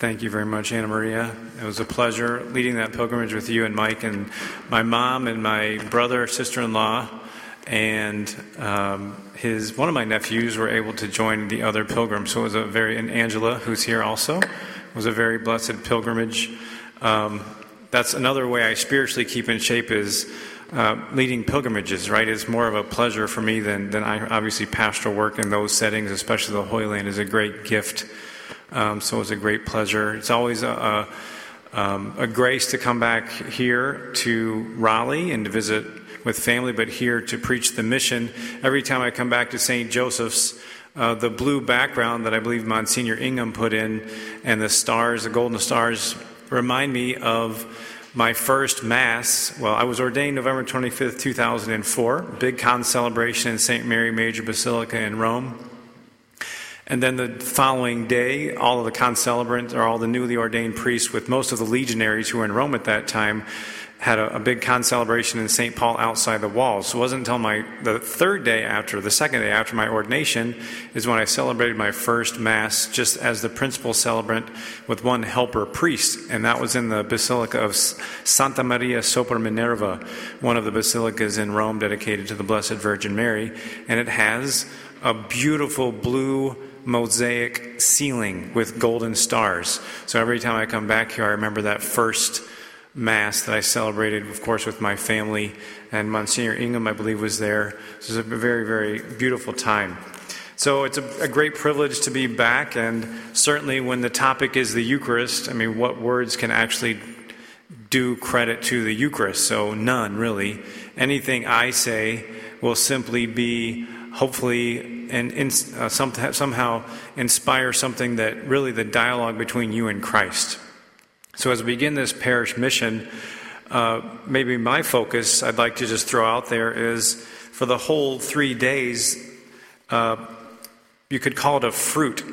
Thank you very much, Anna Maria. It was a pleasure leading that pilgrimage with you and Mike and my mom and my brother, sister-in-law, and um, his one of my nephews were able to join the other pilgrims. So it was a very and Angela, who's here also, was a very blessed pilgrimage. Um, that's another way I spiritually keep in shape is uh, leading pilgrimages, right? It's more of a pleasure for me than, than I, obviously pastoral work in those settings, especially the Holy Land is a great gift um, so it was a great pleasure. It's always a, a, um, a, grace to come back here to Raleigh and to visit with family, but here to preach the mission. Every time I come back to St. Joseph's, uh, the blue background that I believe Monsignor Ingham put in and the stars, the golden stars, remind me of my first Mass. Well, I was ordained November 25th, 2004, big concelebration in St. Mary Major Basilica in Rome. And then the following day, all of the concelebrants, or all the newly ordained priests, with most of the legionaries who were in Rome at that time, had a, a big concelebration in St. Paul outside the walls. So it wasn't until my the third day after, the second day after my ordination, is when I celebrated my first Mass just as the principal celebrant with one helper priest. And that was in the Basilica of Santa Maria sopra Minerva, one of the basilicas in Rome dedicated to the Blessed Virgin Mary. And it has a beautiful blue mosaic ceiling with golden stars. So every time I come back here, I remember that first Mass that I celebrated, of course, with my family. And Monsignor Ingham, I believe, was there. It was a very, very beautiful time. So it's a, a, great privilege to be back, and certainly when the topic is the Eucharist, I mean, what words can actually do credit to the Eucharist? So none, really. Anything I say will simply be hopefully and uh, some, somehow inspire something that really the dialogue between you and Christ. So as we begin this parish mission, uh, maybe my focus I'd like to just throw out there is for the whole three days, uh, you could call it a fruit.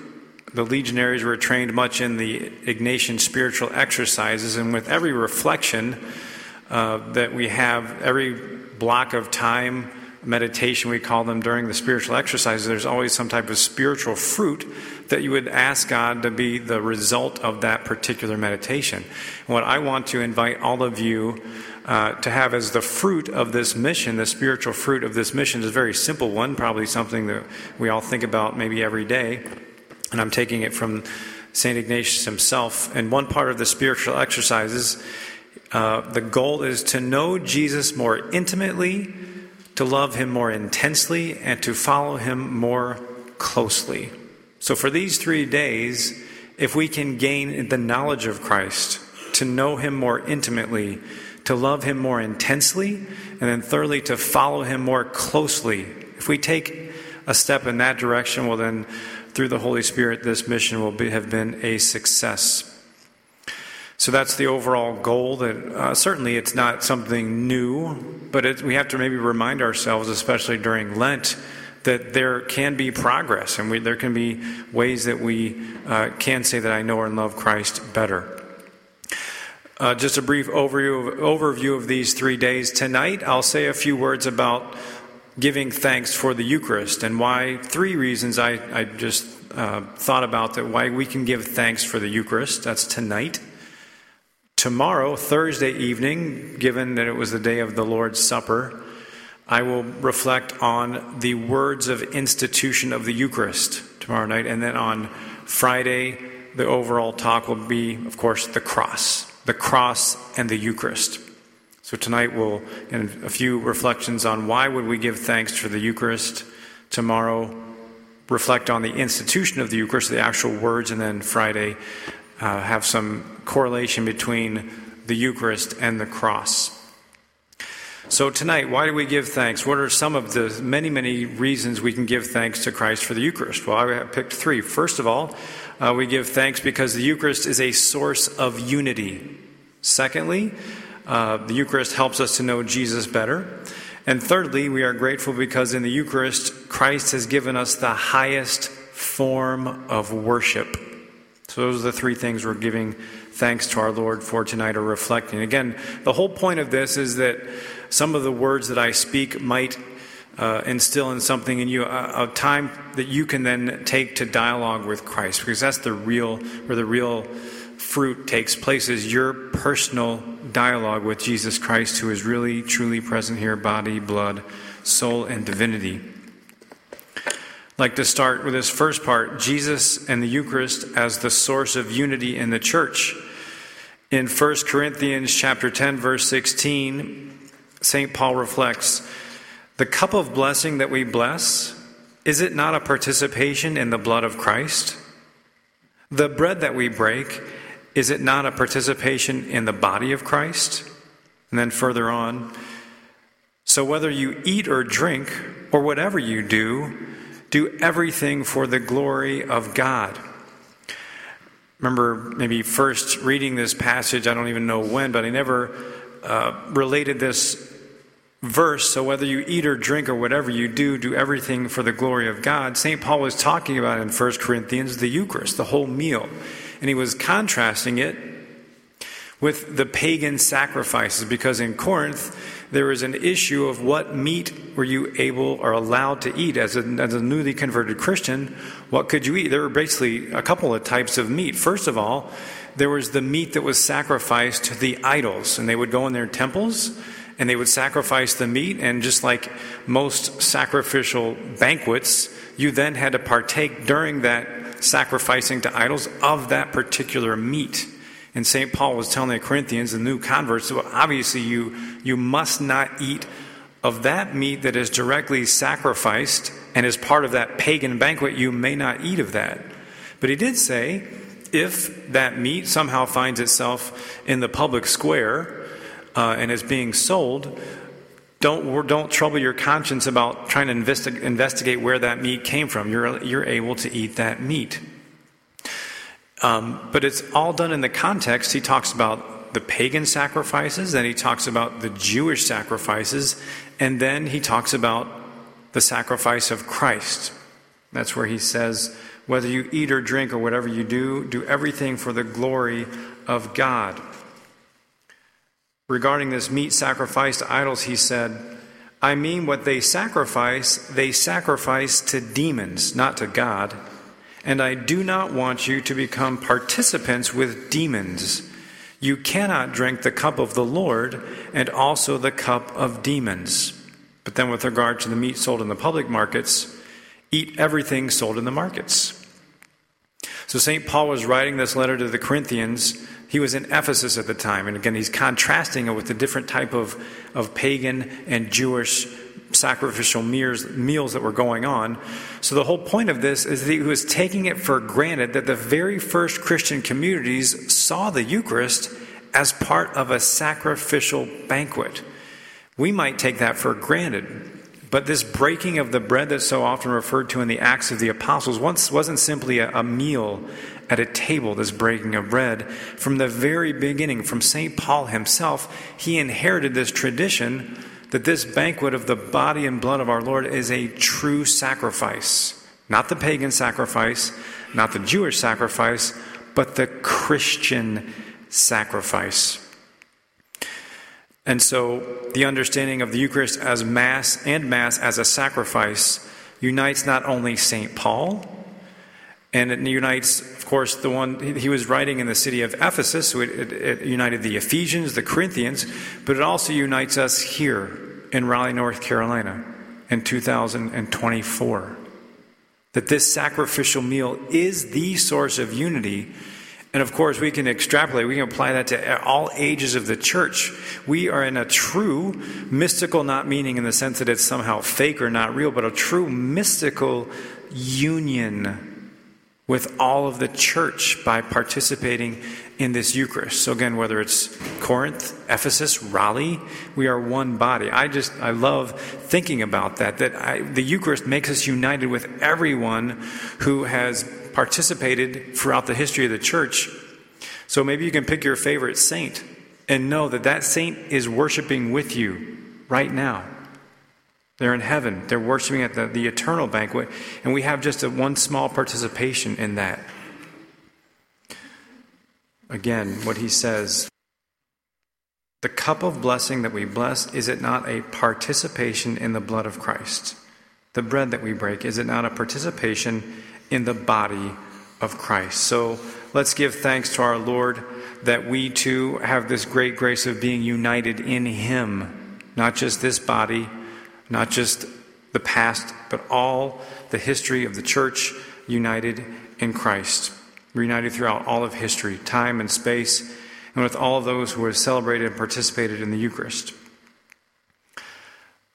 The legionaries were trained much in the Ignatian spiritual exercises, and with every reflection uh, that we have, every block of time, meditation, we call them during the spiritual exercises, there's always some type of spiritual fruit that you would ask God to be the result of that particular meditation. And what I want to invite all of you uh, to have as the fruit of this mission, the spiritual fruit of this mission, is a very simple one, probably something that we all think about maybe every day. And I'm taking it from St. Ignatius himself. And one part of the spiritual exercises, uh, the goal is to know Jesus more intimately to love Him more intensely, and to follow Him more closely. So, for these three days, if we can gain the knowledge of Christ, to know Him more intimately, to love Him more intensely, and then thirdly, to follow Him more closely, if we take a step in that direction, well, then through the Holy Spirit, this mission will be, have been a success. So that's the overall goal. That uh, certainly it's not something new, but it, we have to maybe remind ourselves, especially during Lent, that there can be progress, and we, there can be ways that we uh, can say that I know and love Christ better. Uh, just a brief overview, overview of these three days. Tonight, I'll say a few words about giving thanks for the Eucharist and why three reasons I, I just uh, thought about that why we can give thanks for the Eucharist. That's tonight. Tomorrow, Thursday evening, given that it was the day of the Lord's Supper, I will reflect on the words of institution of the Eucharist tomorrow night. And then on Friday, the overall talk will be, of course, the cross, the cross and the Eucharist. So tonight we'll, in a few reflections on why would we give thanks for the Eucharist. Tomorrow, reflect on the institution of the Eucharist, the actual words, and then Friday, uh, have some correlation between the Eucharist and the cross. So, tonight, why do we give thanks? What are some of the many, many reasons we can give thanks to Christ for the Eucharist? Well, I picked three. First of all, uh, we give thanks because the Eucharist is a source of unity. Secondly, uh, the Eucharist helps us to know Jesus better. And thirdly, we are grateful because in the Eucharist, Christ has given us the highest form of worship. So, those are the three things we're giving thanks to our Lord for tonight are reflecting. Again, the whole point of this is that some of the words that I speak might uh, instill in something in you, a, a, time that you can then take to dialogue with Christ, because that's the real, where the real fruit takes place, is your personal dialogue with Jesus Christ, who is really, truly present here, body, blood, soul, and divinity. Like to start with this first part Jesus and the Eucharist as the source of unity in the church. In 1 Corinthians chapter 10 verse 16, St. Paul reflects, the cup of blessing that we bless, is it not a participation in the blood of Christ? The bread that we break, is it not a participation in the body of Christ? And then further on, so whether you eat or drink, or whatever you do, do everything for the glory of God. Remember, maybe first reading this passage, I don't even know when, but I never uh, related this verse, so whether you eat or drink or whatever you do, do everything for the glory of God. St. Paul was talking about in 1 Corinthians the Eucharist, the whole meal. And he was contrasting it with the pagan sacrifices because in Corinth there was an issue of what meat were you able or allowed to eat as a, as a newly converted Christian. What could you eat? There were basically a couple of types of meat. First of all, there was the meat that was sacrificed to the idols, and they would go in their temples and they would sacrifice the meat. And just like most sacrificial banquets, you then had to partake during that sacrificing to idols of that particular meat. And St. Paul was telling the Corinthians, the new converts, well, obviously you, you must not eat of that meat that is directly sacrificed and is part of that pagan banquet, you may not eat of that. But he did say, if that meat somehow finds itself in the public square, uh, and is being sold, don't, don't trouble your conscience about trying to investi- investigate where that meat came from. You're, you're able to eat that meat. Um, but it's all done in the context. He talks about the pagan sacrifices, then he talks about the Jewish sacrifices, and then he talks about the sacrifice of Christ. That's where he says, whether you eat or drink or whatever you do, do everything for the glory of God. Regarding this meat sacrificed to idols, he said, I mean, what they sacrifice, they sacrifice to demons, not to God. And I do not want you to become participants with demons. You cannot drink the cup of the Lord and also the cup of demons. But then, with regard to the meat sold in the public markets, eat everything sold in the markets. So, St. Paul was writing this letter to the Corinthians he was in Ephesus at the time. And again, he's contrasting it with the different type of, of pagan and Jewish sacrificial meals, meals that were going on. So the whole point of this is that he was taking it for granted that the very first Christian communities saw the Eucharist as part of a sacrificial banquet. We might take that for granted. But this breaking of the bread that's so often referred to in the Acts of the Apostles once wasn't simply a, a meal at a table, this breaking of bread. From the very beginning, from St. Paul himself, he inherited this tradition that this banquet of the body and blood of our Lord is a true sacrifice. Not the pagan sacrifice, not the Jewish sacrifice, but the Christian sacrifice. And so the understanding of the Eucharist as Mass and Mass as a sacrifice unites not only St. Paul, and it unites, of course, the one he was writing in the city of Ephesus, so it, it, it, united the Ephesians, the Corinthians, but it also unites us here in Raleigh, North Carolina in 2024. That this sacrificial meal is the source of unity. And of course, we can extrapolate, we can apply that to all ages of the church. We are in a true mystical, not meaning in the sense that it's somehow fake or not real, but a true mystical union with all of the church by participating in this Eucharist. So again, whether it's Corinth, Ephesus, Raleigh, we are one body. I just I love thinking about that. That I, the Eucharist makes us united with everyone who has participated throughout the history of the church. So maybe you can pick your favorite saint and know that that saint is worshiping with you right now. They're in heaven. They're worshiping at the, the eternal banquet, and we have just a one small participation in that. Again, what he says The cup of blessing that we bless, is it not a participation in the blood of Christ? The bread that we break, is it not a participation in the body of Christ? So let's give thanks to our Lord that we too have this great grace of being united in Him, not just this body, not just the past, but all the history of the church united in Christ. United throughout all of history, time and space, and with all those who have celebrated and participated in the Eucharist.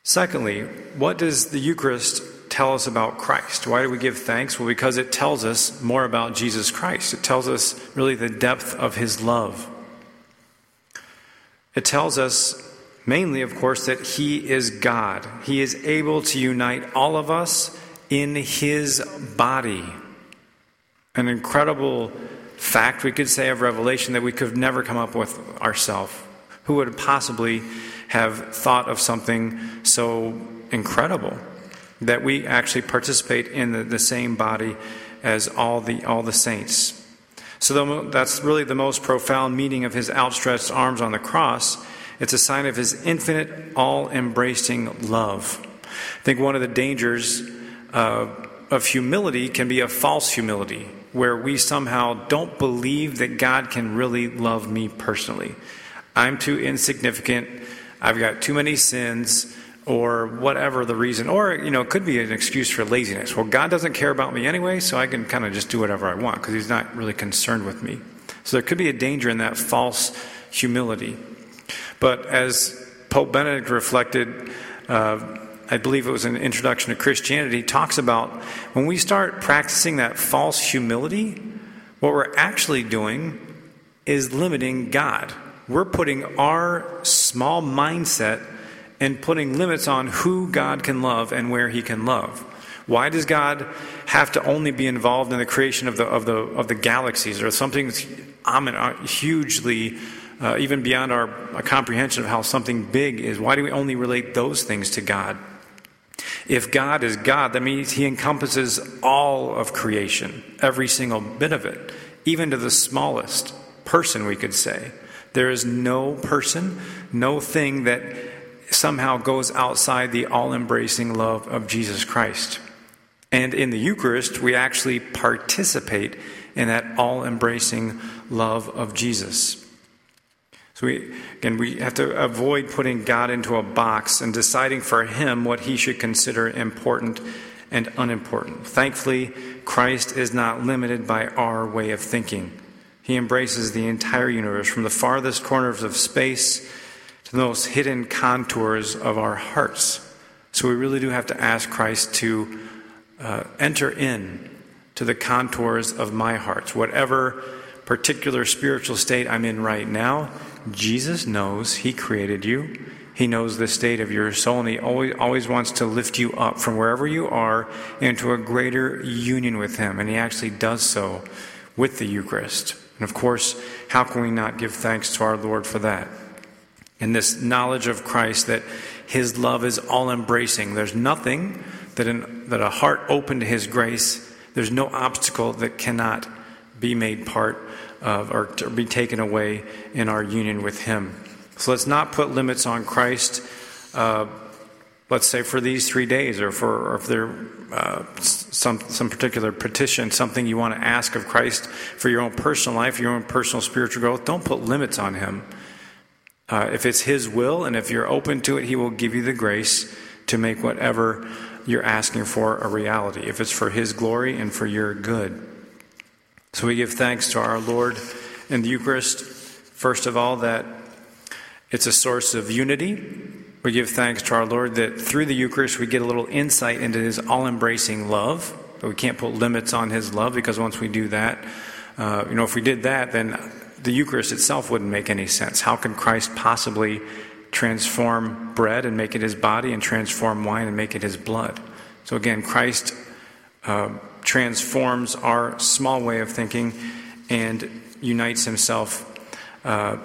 Secondly, what does the Eucharist tell us about Christ? Why do we give thanks? Well, because it tells us more about Jesus Christ. It tells us really the depth of his love. It tells us mainly, of course, that he is God. He is able to unite all of us in his body. An incredible fact, we could say, of Revelation that we could never come up with ourselves. Who would possibly have thought of something so incredible? that we actually participate in the, the same body as all the, all the saints. So the, that's really the most profound meaning of his outstretched arms on the cross. It's a sign of his infinite, all embracing love. I think one of the dangers uh, of humility can be a false humility, where we somehow don't believe that God can really love me personally. I'm too insignificant. I've got too many sins or whatever the reason, or you know, it could be an excuse for laziness. Well, God doesn't care about me anyway, so I can kind of just do whatever I want because He's not really concerned with me. So there could be a danger in that false humility. But as Pope Benedict reflected, uh, I believe it was an introduction to Christianity, he talks about when we start practicing that false humility, what we're actually doing is limiting God. We're putting our small mindset and putting limits on who God can love and where He can love. Why does God have to only be involved in the creation of the of the of the galaxies or something uh, hugely uh, even beyond our comprehension of how something big is? Why do we only relate those things to God? If God is God, that means He encompasses all of creation, every single bit of it, even to the smallest person, we could say. There is no person, no thing that somehow goes outside the all embracing love of Jesus Christ. And in the Eucharist, we actually participate in that all embracing love of Jesus. So, we, again, we have to avoid putting God into a box and deciding for Him what He should consider important and unimportant. Thankfully, Christ is not limited by our way of thinking. He embraces the entire universe, from the farthest corners of space to those hidden contours of our hearts. So we really do have to ask Christ to uh, enter in to the contours of my heart. Whatever particular spiritual state I'm in right now, Jesus knows He created you. He knows the state of your soul, and He always, always wants to lift you up from wherever you are into a greater union with Him. And He actually does so with the Eucharist. And of course, how can we not give thanks to our Lord for that? and this knowledge of Christ that his love is all embracing. There's nothing that, that a heart open to his grace, there's no obstacle that cannot be made part of or to be taken away in our union with him. So let's not put limits on Christ. Uh, let's say for these three days, or for or if there uh, some some particular petition, something you want to ask of Christ for your own personal life, your own personal spiritual growth. Don't put limits on Him. Uh, if it's His will and if you're open to it, He will give you the grace to make whatever you're asking for a reality, if it's for His glory and for your good. So we give thanks to our Lord in the Eucharist, first of all, that it's a source of unity. We give thanks to our Lord that through the Eucharist we get a little insight into His all embracing love. But we can't put limits on His love because once we do that, uh, you know, if we did that, then the Eucharist itself wouldn't make any sense. How can Christ possibly transform bread and make it his body and transform wine and make it his blood? So again, Christ uh, transforms our small way of thinking and unites himself uh,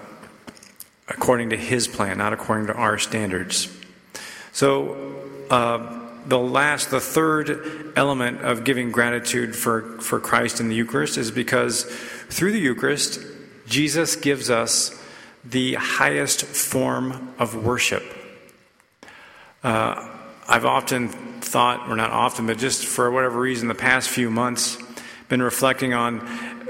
according to his plan, not according to our standards. So, uh, the last, the third element of giving gratitude for, for Christ in the Eucharist is because through the Eucharist, Jesus gives us the highest form of worship. Uh, I've often thought, or not often, but just for whatever reason, the past few months, been reflecting on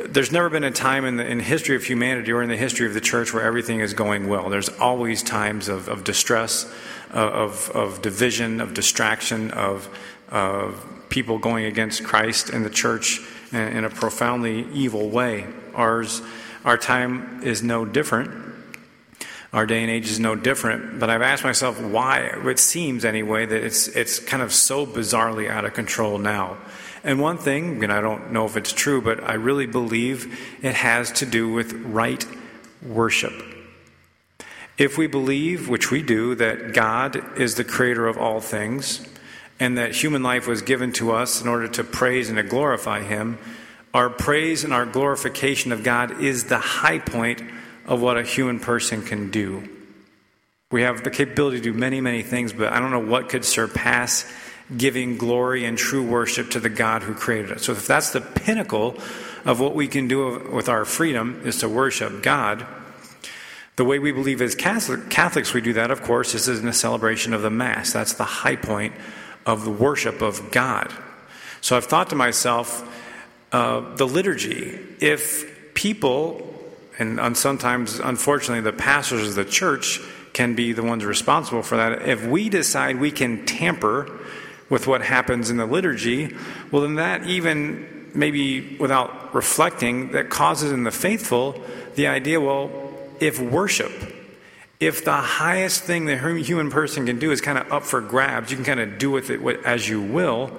there's never been a time in the in history of humanity or in the history of the church where everything is going well. There's always times of, of distress, uh, of, of division, of distraction, of, of people going against Christ and the church in, in a profoundly evil way. Ours, our time is no different. Our day and age is no different, but I've asked myself why, it seems anyway, that it's, it's kind of so bizarrely out of control now. And one thing, and I don't know if it's true, but I really believe it has to do with right worship. If we believe, which we do, that God is the creator of all things, and that human life was given to us in order to praise and to glorify Him, our praise and our glorification of God is the high point of what a human person can do. We have the capability to do many, many things, but I don't know what could surpass giving glory and true worship to the God who created us. So if that's the pinnacle of what we can do with our freedom is to worship God, the way we believe as Catholics we do that, of course, is in a celebration of the Mass. That's the high point of the worship of God. So I've thought to myself, uh, the liturgy, if people, and sometimes, unfortunately, the pastors of the church can be the ones responsible for that, if we decide we can tamper with what happens in the liturgy, well, then that even maybe without reflecting, that causes in the faithful the idea well, if worship, if the highest thing the human person can do is kind of up for grabs, you can kind of do with it as you will,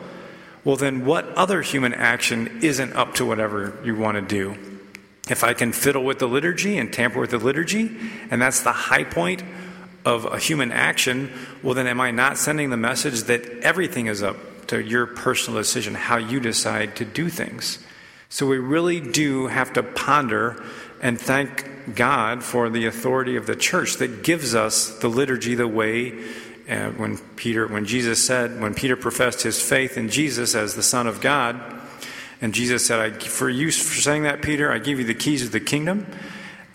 well, then what other human action isn't up to whatever you want to do? If I can fiddle with the liturgy and tamper with the liturgy, and that's the high point of a human action, well, then am I not sending the message that everything is up to your personal decision, how you decide to do things? So we really do have to ponder and thank God for the authority of the church that gives us the liturgy the way uh, when Peter when Jesus said when Peter professed his faith in Jesus as the son of God and Jesus said I, for you for saying that Peter I give you the keys of the kingdom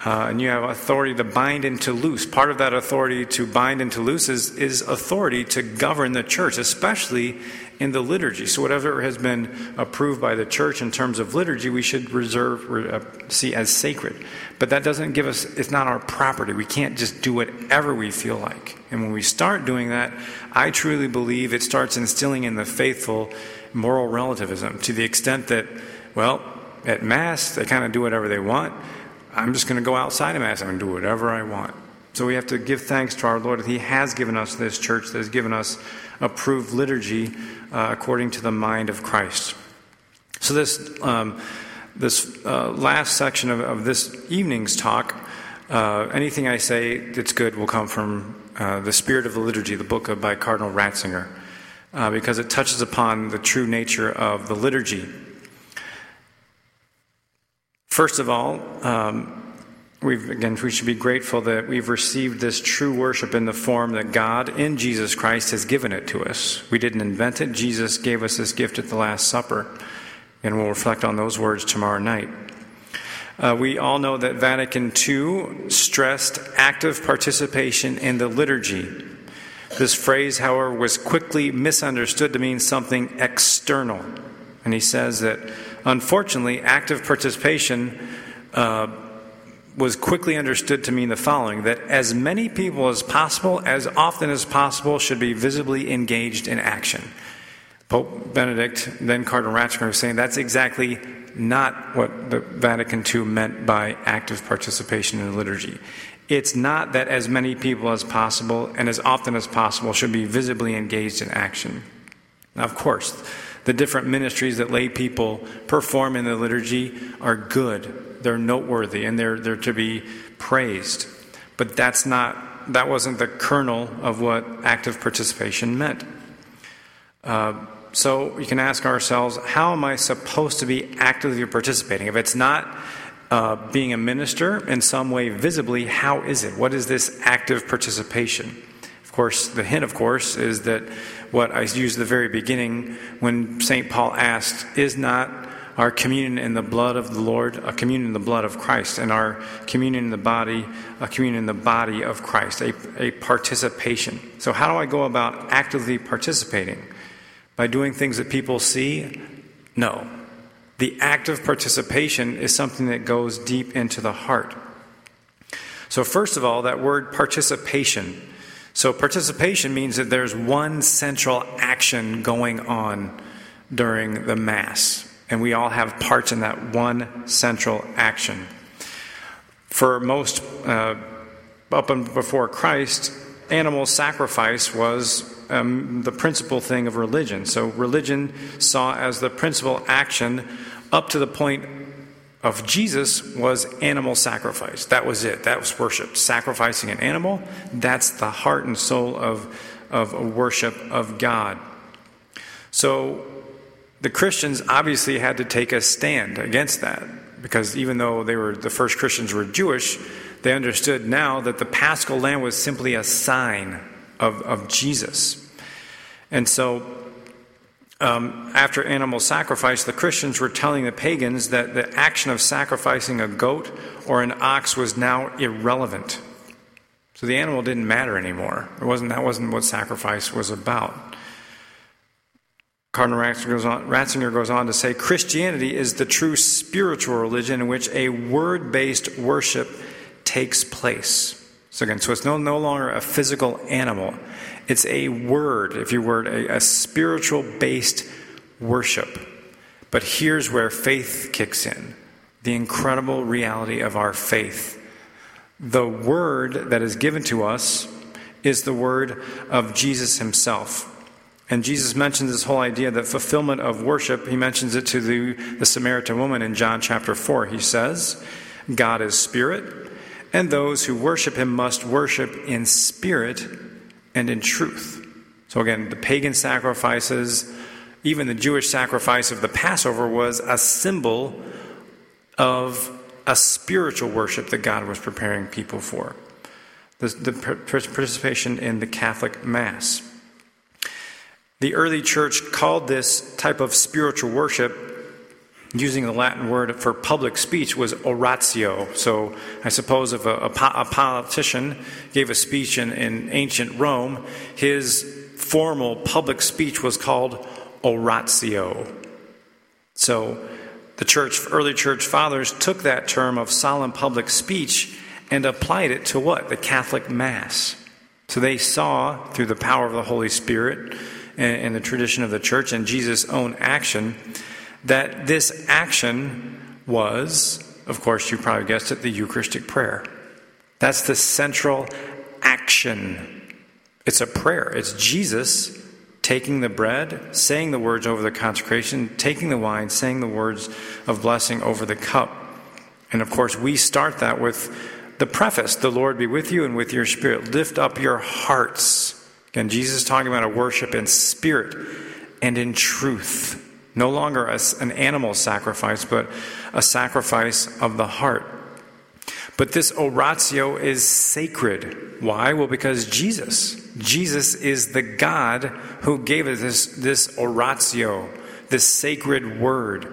uh, and you have authority to bind and to loose. Part of that authority to bind and to loose is, is authority to govern the church, especially in the liturgy. So, whatever has been approved by the church in terms of liturgy, we should reserve, uh, see as sacred. But that doesn't give us, it's not our property. We can't just do whatever we feel like. And when we start doing that, I truly believe it starts instilling in the faithful moral relativism to the extent that, well, at Mass, they kind of do whatever they want. I'm just going to go outside of Mass and do whatever I want. So we have to give thanks to our Lord that He has given us this church, that has given us approved liturgy uh, according to the mind of Christ. So this um, this uh, last section of, of, this evening's talk, uh, anything I say that's good will come from uh, the Spirit of the Liturgy, the book by Cardinal Ratzinger, uh, because it touches upon the true nature of the liturgy. First of all, um, we've, again, we should be grateful that we've received this true worship in the form that God in Jesus Christ has given it to us. We didn't invent it, Jesus gave us this gift at the Last Supper, and we'll reflect on those words tomorrow night. Uh, we all know that Vatican II stressed active participation in the liturgy. This phrase, however, was quickly misunderstood to mean something external. And he says that Unfortunately, active participation uh, was quickly understood to mean the following that as many people as possible, as often as possible, should be visibly engaged in action. Pope Benedict, then Cardinal Ratzinger, was saying that's exactly not what the Vatican II meant by active participation in the liturgy. It's not that as many people as possible and as often as possible should be visibly engaged in action. Now, of course, the different ministries that lay people perform in the liturgy are good. They're noteworthy and they're, they're to be praised. But that's not, that wasn't the kernel of what active participation meant. Uh, so we can ask ourselves, how am I supposed to be actively participating? If it's not uh, being a minister in some way visibly, how is it? What is this active participation? Of course, the hint, of course, is that what I used at the very beginning when St. Paul asked, Is not our communion in the blood of the Lord, a communion in the blood of Christ, and our communion in the body, a communion in the body of Christ, a, a participation. So, how do I go about actively participating? By doing things that people see? No. The active participation is something that goes deep into the heart. So, first of all, that word participation. So, participation means that there's one central action going on during the Mass, and we all have parts in that one central action. For most, uh, up and before Christ, animal sacrifice was um, the principal thing of religion. So, religion saw as the principal action up to the point of Jesus was animal sacrifice. That was it. That was worship. Sacrificing an animal, that's the heart and soul of, of worship of God. So the Christians obviously had to take a stand against that because even though they were the first Christians were Jewish, they understood now that the paschal lamb was simply a sign of, of Jesus. And so um, after animal sacrifice, the Christians were telling the pagans that the action of sacrificing a goat or an ox was now irrelevant. So the animal didn't matter anymore. It wasn't, that wasn't what sacrifice was about. Cardinal Ratzinger goes, on, Ratzinger goes on to say Christianity is the true spiritual religion in which a word based worship takes place. So, again, so it's no, no longer a physical animal, it's a word, if you word, a, a spiritual based worship. But here's where faith kicks in the incredible reality of our faith. The word that is given to us is the word of Jesus himself. And Jesus mentions this whole idea that fulfillment of worship, he mentions it to the, the Samaritan woman in John chapter 4. He says, God is spirit, and those who worship him must worship in spirit and in truth. So, again, the pagan sacrifices, even the Jewish sacrifice of the Passover, was a symbol of a spiritual worship that God was preparing people for. The, the participation in the Catholic Mass. The early church called this type of spiritual worship using the Latin word for public speech was oratio. So I suppose if a, a, a politician gave a speech in, in ancient Rome, his formal public speech was called oratio. So the church, early church fathers took that term of solemn public speech and applied it to what? The Catholic Mass. So they saw through the power of the Holy Spirit and, and the tradition of the church and Jesus' own action that this action was, of course, you probably guessed it, the Eucharistic prayer. That's the central action. It's a prayer. It's Jesus taking the bread, saying the words over the consecration, taking the wine, saying the words of blessing over the cup. And of course, we start that with the preface The Lord be with you and with your spirit. Lift up your hearts. Again, Jesus is talking about a worship in spirit and in truth. No longer an animal sacrifice, but a sacrifice of the heart. But this oratio is sacred. Why? Well, because Jesus, Jesus is the God who gave us this, this oratio, this sacred word.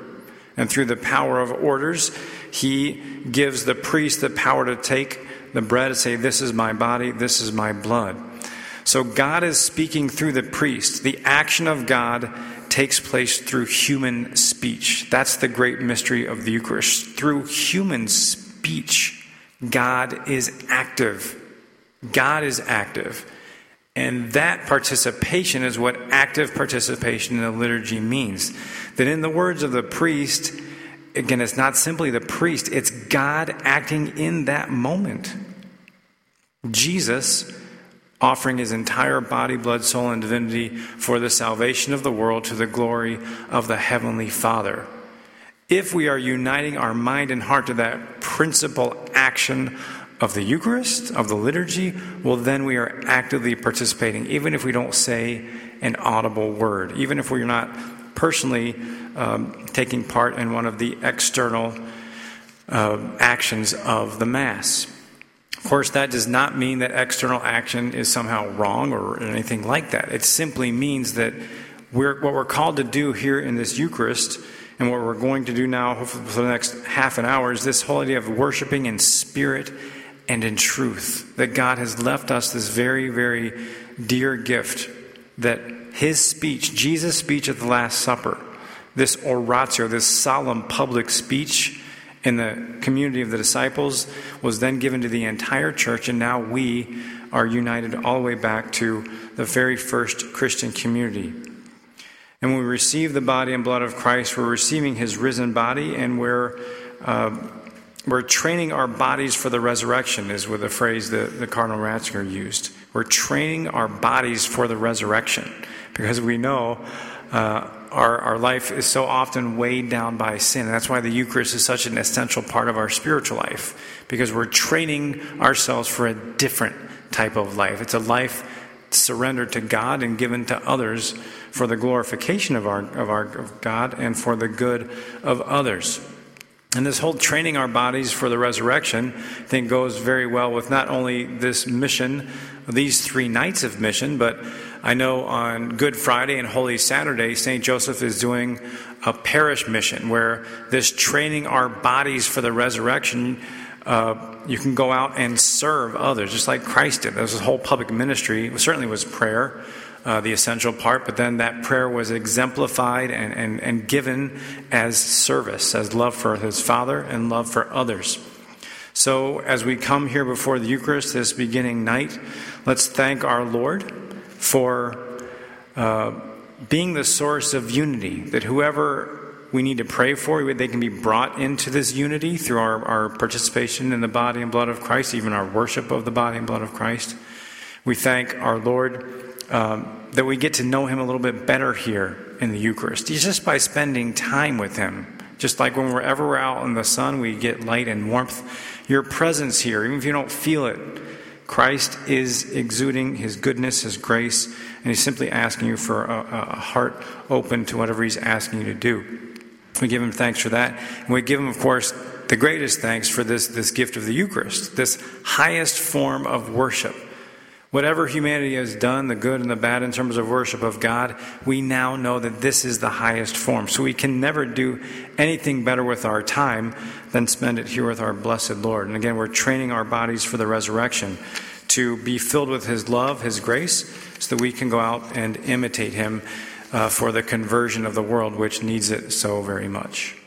And through the power of orders, he gives the priest the power to take the bread and say, This is my body, this is my blood. So God is speaking through the priest. The action of God takes place through human speech. That's the great mystery of the Eucharist. Through human speech, God is active. God is active. And that participation is what active participation in the liturgy means. That in the words of the priest, again, it's not simply the priest, it's God acting in that moment. Jesus offering his entire body, blood, soul, and divinity for the salvation of the world to the glory of the Heavenly Father. If we are uniting our mind and heart to that principal action of the Eucharist, of the liturgy, well, then we are actively participating, even if we don't say an audible word, even if we're not personally um, taking part in one of the external uh, actions of the Mass. Of course, that does not mean that external action is somehow wrong or anything like that. It simply means that we're, what we're called to do here in this Eucharist And what we're going to do now, hopefully for the next half an hour, is this whole idea of worshiping in spirit and in truth. That God has left us this very, very dear gift that his speech, Jesus' speech at the Last Supper, this oratio, this solemn public speech in the community of the disciples, was then given to the entire church, and now we are united all the way back to the very first Christian community. And when we receive the body and blood of Christ, we're receiving his risen body, and we're, uh, we're training our bodies for the resurrection, is with the phrase that, the Cardinal Ratzinger used. We're training our bodies for the resurrection because we know uh, our, our life is so often weighed down by sin. And that's why the Eucharist is such an essential part of our spiritual life because we're training ourselves for a different type of life. It's a life surrendered to God and given to others for the glorification of our, of our of God and for the good of others. And this whole training our bodies for the resurrection, I think, goes very well with not only this mission, these three nights of mission, but I know on Good Friday and Holy Saturday, St. Joseph is doing a parish mission where this training our bodies for the resurrection uh, you can go out and serve others, just like Christ did. A whole public ministry. It certainly was prayer, uh, the essential part, but then that prayer was exemplified and, and, and given as service, as love for his Father and love for others. So, as we come here before the Eucharist this beginning night, let's thank our Lord for uh, being the source of unity, that whoever we need to pray for. They can be brought into this unity through our, our participation in the body and blood of Christ, even our worship of the body and blood of Christ. We thank our Lord um, that we get to know Him a little bit better here in the Eucharist, just by spending time with Him. Just like when we're ever out in the sun, we get light and warmth. Your presence here, even if you don't feel it, Christ is exuding His goodness, His grace, and He's simply asking you for a, a heart open to whatever He's asking you to do. We give him thanks for that. And we give him, of course, the greatest thanks for this, this gift of the Eucharist, this highest form of worship. Whatever humanity has done, the good and the bad in terms of worship of God, we now know that this is the highest form. So we can never do anything better with our time than spend it here with our blessed Lord. And again, we're training our bodies for the resurrection to be filled with His love, His grace, so that we can go out and imitate Him uh, for the conversion of the world, which needs it so very much.